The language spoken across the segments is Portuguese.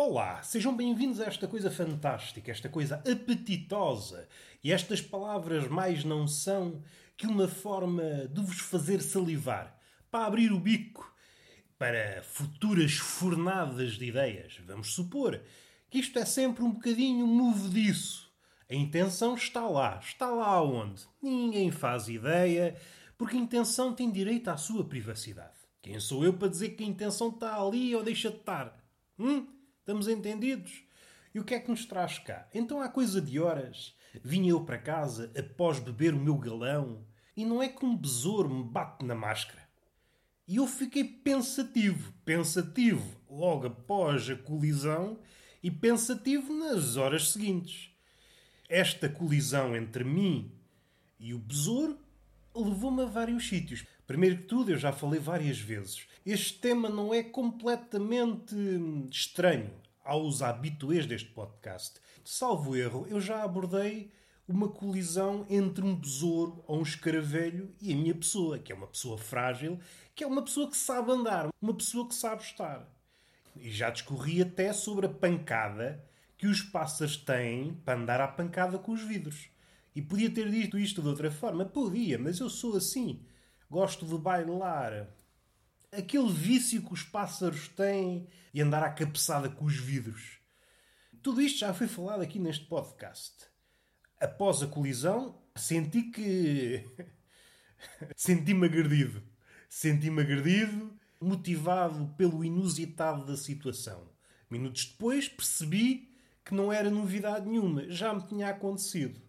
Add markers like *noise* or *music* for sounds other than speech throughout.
Olá, sejam bem-vindos a esta coisa fantástica, esta coisa apetitosa e estas palavras mais não são que uma forma de vos fazer salivar, para abrir o bico para futuras fornadas de ideias. Vamos supor que isto é sempre um bocadinho movediço. A intenção está lá. Está lá onde? Ninguém faz ideia, porque a intenção tem direito à sua privacidade. Quem sou eu para dizer que a intenção está ali ou deixa de estar? Hum? Estamos entendidos? E o que é que nos traz cá? Então, há coisa de horas, vinha eu para casa após beber o meu galão e não é que um besouro me bate na máscara. E eu fiquei pensativo, pensativo logo após a colisão e pensativo nas horas seguintes. Esta colisão entre mim e o besouro levou-me a vários sítios. Primeiro que tudo, eu já falei várias vezes, este tema não é completamente estranho aos habituês deste podcast. Salvo erro, eu já abordei uma colisão entre um besouro ou um escaravelho e a minha pessoa, que é uma pessoa frágil, que é uma pessoa que sabe andar, uma pessoa que sabe estar. E já discorri até sobre a pancada que os pássaros têm para andar à pancada com os vidros. E podia ter dito isto de outra forma? Podia, mas eu sou assim. Gosto de bailar. Aquele vício que os pássaros têm e andar à cabeçada com os vidros. Tudo isto já foi falado aqui neste podcast após a colisão, senti que. *laughs* senti-me agredido. Senti-me agredido, motivado pelo inusitado da situação. Minutos depois percebi que não era novidade nenhuma, já me tinha acontecido.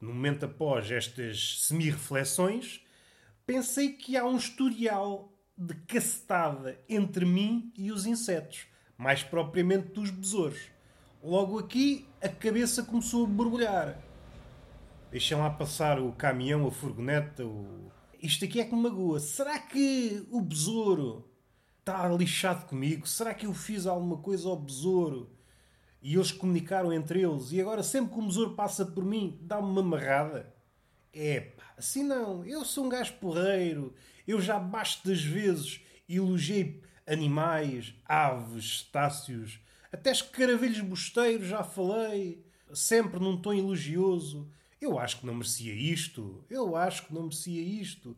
No momento após estas semi-reflexões, pensei que há um historial de cacetada entre mim e os insetos, mais propriamente dos besouros. Logo aqui, a cabeça começou a borbulhar. Deixem lá passar o caminhão, a furgoneta, o... Isto aqui é que me magoa. Será que o besouro está lixado comigo? Será que eu fiz alguma coisa ao besouro? E eles comunicaram entre eles e agora sempre que o besouro passa por mim, dá-me uma amarrada? É assim não. Eu sou um gajo porreiro. Eu já bastas vezes elogiei animais, aves, cetáceos, até escaravelhos bosteiros já falei, sempre num tom elogioso. Eu acho que não merecia isto, eu acho que não merecia isto.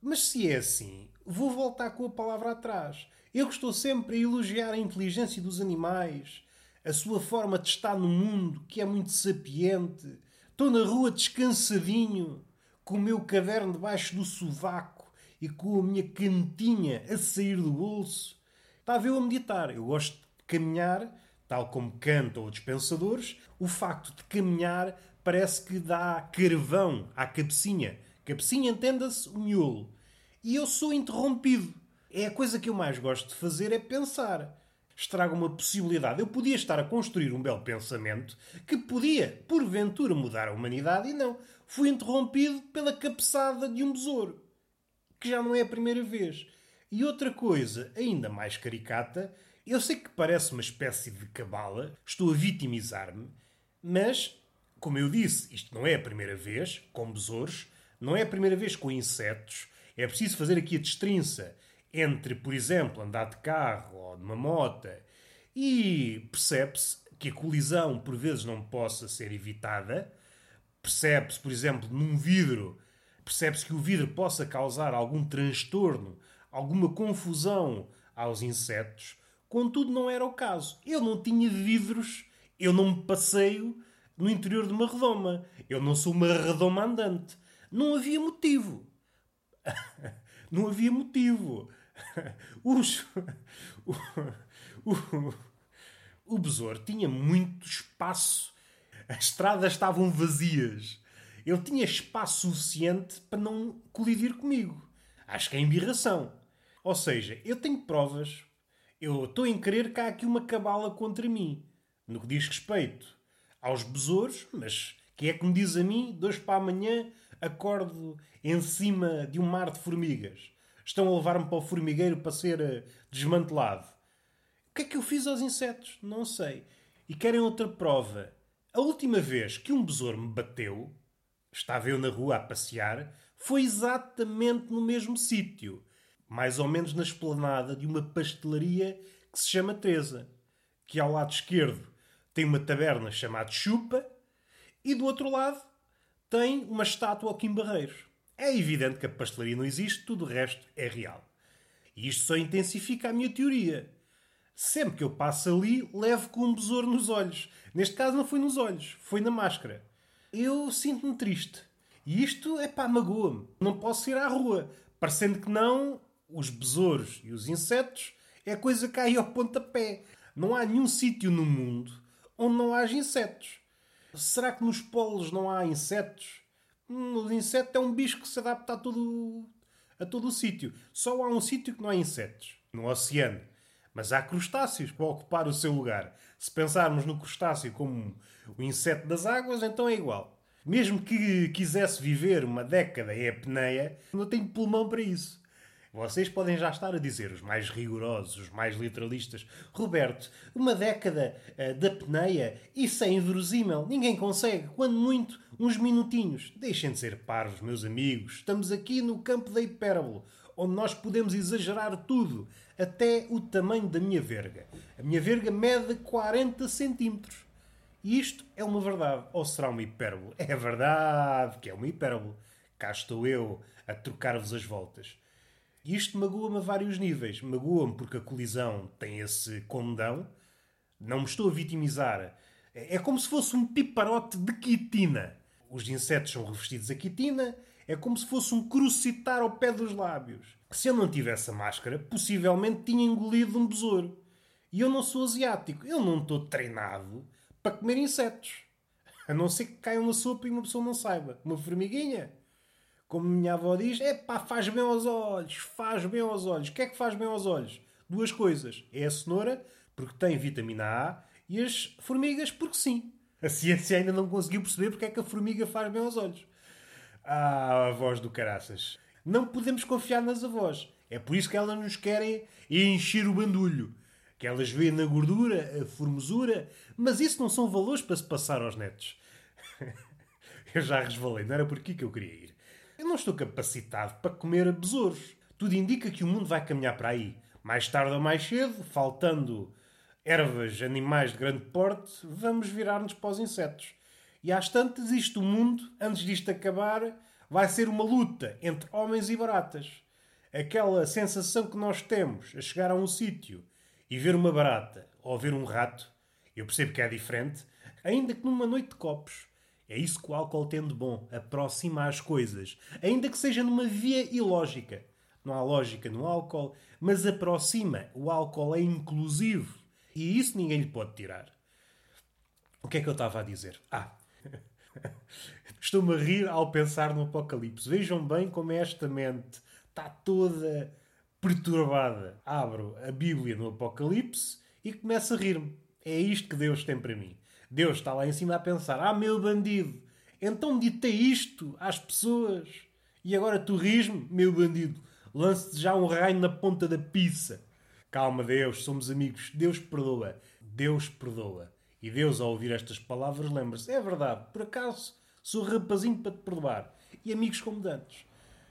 Mas se é assim, vou voltar com a palavra atrás. Eu que estou sempre a elogiar a inteligência dos animais, a sua forma de estar no mundo, que é muito sapiente. Estou na rua descansadinho, com o meu caderno debaixo do sovaco e com a minha cantinha a sair do bolso. Estava eu a meditar. Eu gosto de caminhar, tal como cantam outros pensadores. O facto de caminhar parece que dá carvão à cabecinha. Cabecinha, entenda-se, o miolo. E eu sou interrompido. É a coisa que eu mais gosto de fazer é pensar. Estraga uma possibilidade. Eu podia estar a construir um belo pensamento que podia, porventura, mudar a humanidade e não. Fui interrompido pela cabeçada de um besouro. Que já não é a primeira vez. E outra coisa, ainda mais caricata, eu sei que parece uma espécie de cabala, estou a vitimizar-me, mas como eu disse, isto não é a primeira vez com besouros, não é a primeira vez com insetos. É preciso fazer aqui a destrinça entre, por exemplo, andar de carro ou de uma moto e percebe-se que a colisão por vezes não possa ser evitada. Percebe-se, por exemplo, num vidro, percebe-se que o vidro possa causar algum transtorno, alguma confusão aos insetos. Contudo, não era o caso. Eu não tinha vidros, eu não me passeio no interior de uma redoma. Eu não sou uma redoma andante. Não havia motivo. *laughs* não havia motivo. *laughs* Os, *laughs* o, o, o besouro tinha muito espaço. As estradas estavam vazias. Ele tinha espaço suficiente para não colidir comigo. Acho que é embirração. Ou seja, eu tenho provas. Eu estou em crer que há aqui uma cabala contra mim. No que diz respeito aos besouros, mas que é que me diz a mim, dois para amanhã, acordo em cima de um mar de formigas. Estão a levar-me para o formigueiro para ser eh, desmantelado. O que é que eu fiz aos insetos? Não sei. E querem outra prova. A última vez que um besouro me bateu, estava eu na rua a passear, foi exatamente no mesmo sítio. Mais ou menos na esplanada de uma pastelaria que se chama Teresa. que ao lado esquerdo tem uma taberna chamada Chupa e do outro lado tem uma estátua ao Kim Barreiros. É evidente que a pastelaria não existe, tudo o resto é real. E isto só intensifica a minha teoria. Sempre que eu passo ali, levo com um besouro nos olhos. Neste caso não foi nos olhos, foi na máscara. Eu sinto-me triste. E isto, é pá, magoa-me. Não posso ir à rua. Parecendo que não, os besouros e os insetos é coisa que aí ao pontapé. Não há nenhum sítio no mundo onde não haja insetos. Será que nos polos não há insetos? Hum, o inseto é um bicho que se adapta a todo, a todo o sítio. Só há um sítio que não há insetos, no oceano. Mas há crustáceos para ocupar o seu lugar. Se pensarmos no crustáceo como o inseto das águas, então é igual. Mesmo que quisesse viver uma década em apneia, não tenho pulmão para isso. Vocês podem já estar a dizer, os mais rigorosos, os mais literalistas, Roberto, uma década uh, de apneia, isso é inverosímil, ninguém consegue, quando muito, uns minutinhos. Deixem de ser parvos, meus amigos, estamos aqui no campo da hipérbole, onde nós podemos exagerar tudo, até o tamanho da minha verga. A minha verga mede 40 centímetros. E isto é uma verdade, ou será uma hipérbole? É verdade que é uma hipérbole. Cá estou eu a trocar-vos as voltas. Isto magoa-me a vários níveis. Magoa-me porque a colisão tem esse condão. Não me estou a vitimizar. É como se fosse um piparote de quitina. Os insetos são revestidos a quitina. É como se fosse um crucitar ao pé dos lábios. Se eu não tivesse a máscara, possivelmente tinha engolido um besouro. E eu não sou asiático. Eu não estou treinado para comer insetos. A não ser que caiam na sopa e uma pessoa não saiba. Uma formiguinha. Como minha avó diz, é pá, faz bem aos olhos, faz bem aos olhos. O que é que faz bem aos olhos? Duas coisas. É a cenoura, porque tem vitamina A, e as formigas, porque sim. A ciência ainda não conseguiu perceber porque é que a formiga faz bem aos olhos. Ah, avós do caraças. Não podemos confiar nas avós. É por isso que elas nos querem encher o bandulho. Que elas veem na gordura, a formosura, mas isso não são valores para se passar aos netos. *laughs* Eu já resvalei, não era por aqui que eu queria ir. Eu não estou capacitado para comer besouros. Tudo indica que o mundo vai caminhar para aí. Mais tarde ou mais cedo, faltando ervas, animais de grande porte, vamos virar-nos para os insetos. E às tantas, isto, o mundo, antes disto acabar, vai ser uma luta entre homens e baratas. Aquela sensação que nós temos a chegar a um sítio e ver uma barata ou ver um rato, eu percebo que é diferente, ainda que numa noite de copos. É isso que o álcool tem de bom. Aproxima as coisas. Ainda que seja numa via ilógica. Não há lógica no álcool, mas aproxima. O álcool é inclusivo. E isso ninguém lhe pode tirar. O que é que eu estava a dizer? Ah! *laughs* Estou-me a rir ao pensar no Apocalipse. Vejam bem como esta mente está toda perturbada. Abro a Bíblia no Apocalipse e começo a rir-me. É isto que Deus tem para mim. Deus está lá em cima a pensar: Ah, meu bandido, então ditei isto às pessoas e agora tu ris-me, meu bandido. Lance-te já um raio na ponta da pizza. Calma, Deus, somos amigos. Deus perdoa. Deus perdoa. E Deus, ao ouvir estas palavras, lembra-se: É verdade, por acaso sou rapazinho para te perdoar. E amigos como dantes.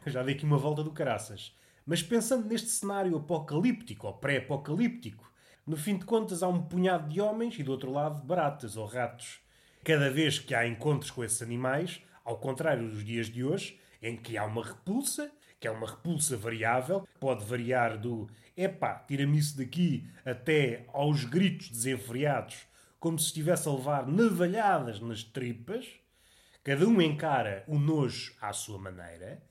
Já dei aqui uma volta do caraças. Mas pensando neste cenário apocalíptico ou pré-apocalíptico, no fim de contas, há um punhado de homens e, do outro lado, baratas ou ratos. Cada vez que há encontros com esses animais, ao contrário dos dias de hoje, em que há uma repulsa, que é uma repulsa variável, pode variar do epá, tira-me isso daqui, até aos gritos desenfreados, como se estivesse a levar navalhadas nas tripas. Cada um encara o nojo à sua maneira.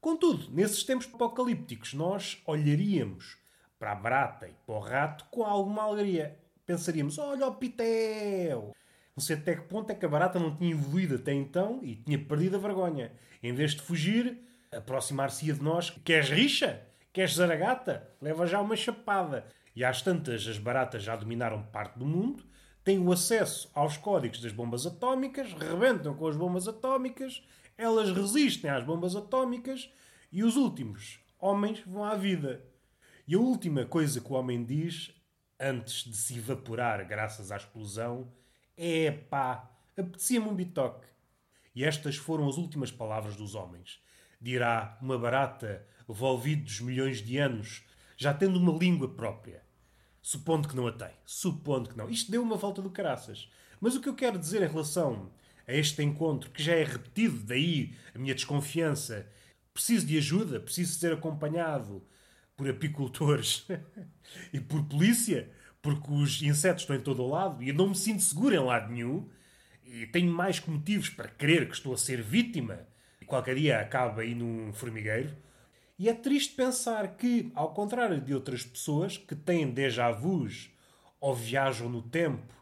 Contudo, nesses tempos apocalípticos, nós olharíamos para a barata e para o rato com alguma alegria. Pensaríamos, olha o pitel! Não sei até que ponto é que a barata não tinha evoluído até então e tinha perdido a vergonha. Em vez de fugir, aproximar-se-ia de nós. Queres rixa? Queres zaragata? Leva já uma chapada. E às tantas, as baratas já dominaram parte do mundo, têm o acesso aos códigos das bombas atómicas, rebentam com as bombas atómicas, elas resistem às bombas atómicas e os últimos homens vão à vida. E a última coisa que o homem diz, antes de se evaporar graças à explosão, é pá, apetecia-me um bitoque. E estas foram as últimas palavras dos homens. Dirá uma barata, volvido dos milhões de anos, já tendo uma língua própria. Supondo que não a tem. Supondo que não. Isto deu uma volta do caraças. Mas o que eu quero dizer em relação a este encontro, que já é repetido, daí a minha desconfiança, preciso de ajuda, preciso ser acompanhado por apicultores *laughs* e por polícia, porque os insetos estão em todo o lado e eu não me sinto seguro em lado nenhum e tenho mais que motivos para crer que estou a ser vítima e qualquer dia acaba aí num formigueiro. E é triste pensar que, ao contrário de outras pessoas que têm déjà vus ou viajam no tempo,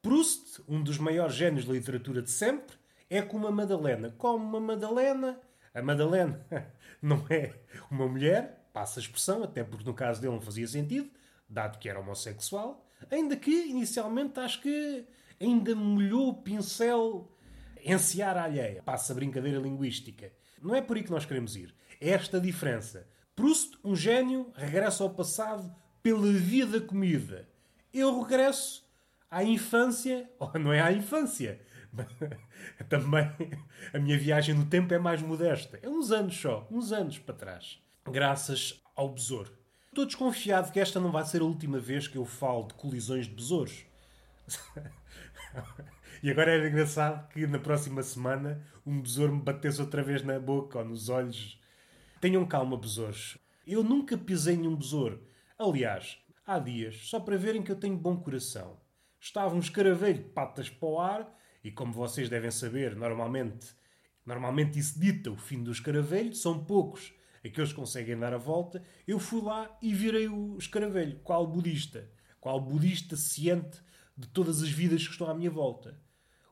Proust, um dos maiores génios da literatura de sempre, é como a Madalena. Como uma Madalena. A Madalena *laughs* não é uma mulher, passa a expressão, até porque no caso dele não fazia sentido, dado que era homossexual, ainda que inicialmente acho que ainda molhou o pincel ensear a alheia. Passa a brincadeira linguística. Não é por aí que nós queremos ir. Esta diferença. Proust, um gênio, regressa ao passado pela via da comida. Eu regresso à infância, *laughs* ou não é à infância, *laughs* também a minha viagem no tempo é mais modesta. É uns anos só, uns anos para trás. Graças ao besouro. Estou desconfiado que esta não vai ser a última vez que eu falo de colisões de besouros. *laughs* e agora era engraçado que na próxima semana um besouro me batesse outra vez na boca ou nos olhos. Tenham calma, besouros. Eu nunca pisei em um besouro. Aliás, há dias, só para verem que eu tenho bom coração. Estava um escaravelho de patas para o ar e como vocês devem saber, normalmente, normalmente isso dita o fim do escaravelho, são poucos aqueles que conseguem dar a volta. Eu fui lá e virei o escaravelho, qual budista, qual budista ciente de todas as vidas que estão à minha volta.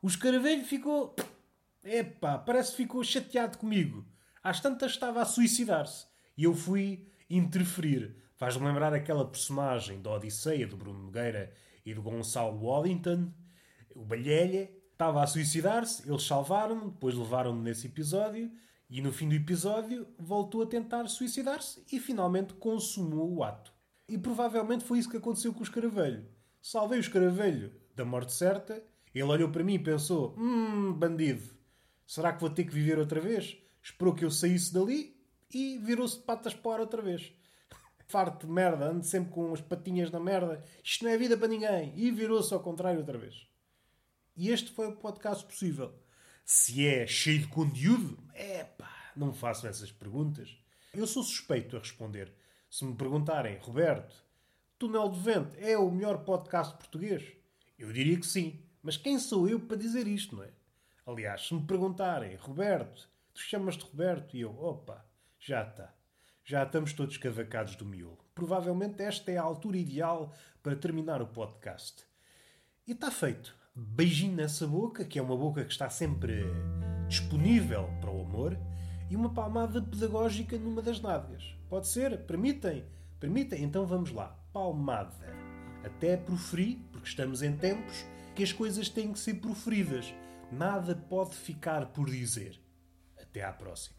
O escaravelho ficou. Epá, parece que ficou chateado comigo. Às tantas estava a suicidar-se. E eu fui interferir. Faz-me lembrar aquela personagem da Odisseia, do Bruno Nogueira e do Gonçalo Wallington, o Balhelha, estava a suicidar-se, eles salvaram-no, depois levaram-no nesse episódio e no fim do episódio voltou a tentar suicidar-se e finalmente consumou o ato. E provavelmente foi isso que aconteceu com o escaravelho. Salvei o escaravelho da morte certa, ele olhou para mim e pensou: Hum, bandido, será que vou ter que viver outra vez? Esperou que eu saísse dali e virou-se de patas para outra vez. Farto de merda, ando sempre com as patinhas na merda, isto não é vida para ninguém. E virou-se ao contrário outra vez. E este foi o podcast possível. Se é cheio de conteúdo, é pá, não façam essas perguntas. Eu sou suspeito a responder. Se me perguntarem, Roberto, Túnel de Vento é o melhor podcast português? Eu diria que sim. Mas quem sou eu para dizer isto, não é? Aliás, se me perguntarem, Roberto, tu chamas-te Roberto? E eu, opa, já está. Já estamos todos cavacados do miolo. Provavelmente esta é a altura ideal para terminar o podcast. E está feito beijinho nessa boca, que é uma boca que está sempre disponível para o amor, e uma palmada pedagógica numa das nádegas. Pode ser? Permitem? Permitem? Então vamos lá. Palmada. Até proferir, porque estamos em tempos que as coisas têm que ser proferidas. Nada pode ficar por dizer. Até à próxima.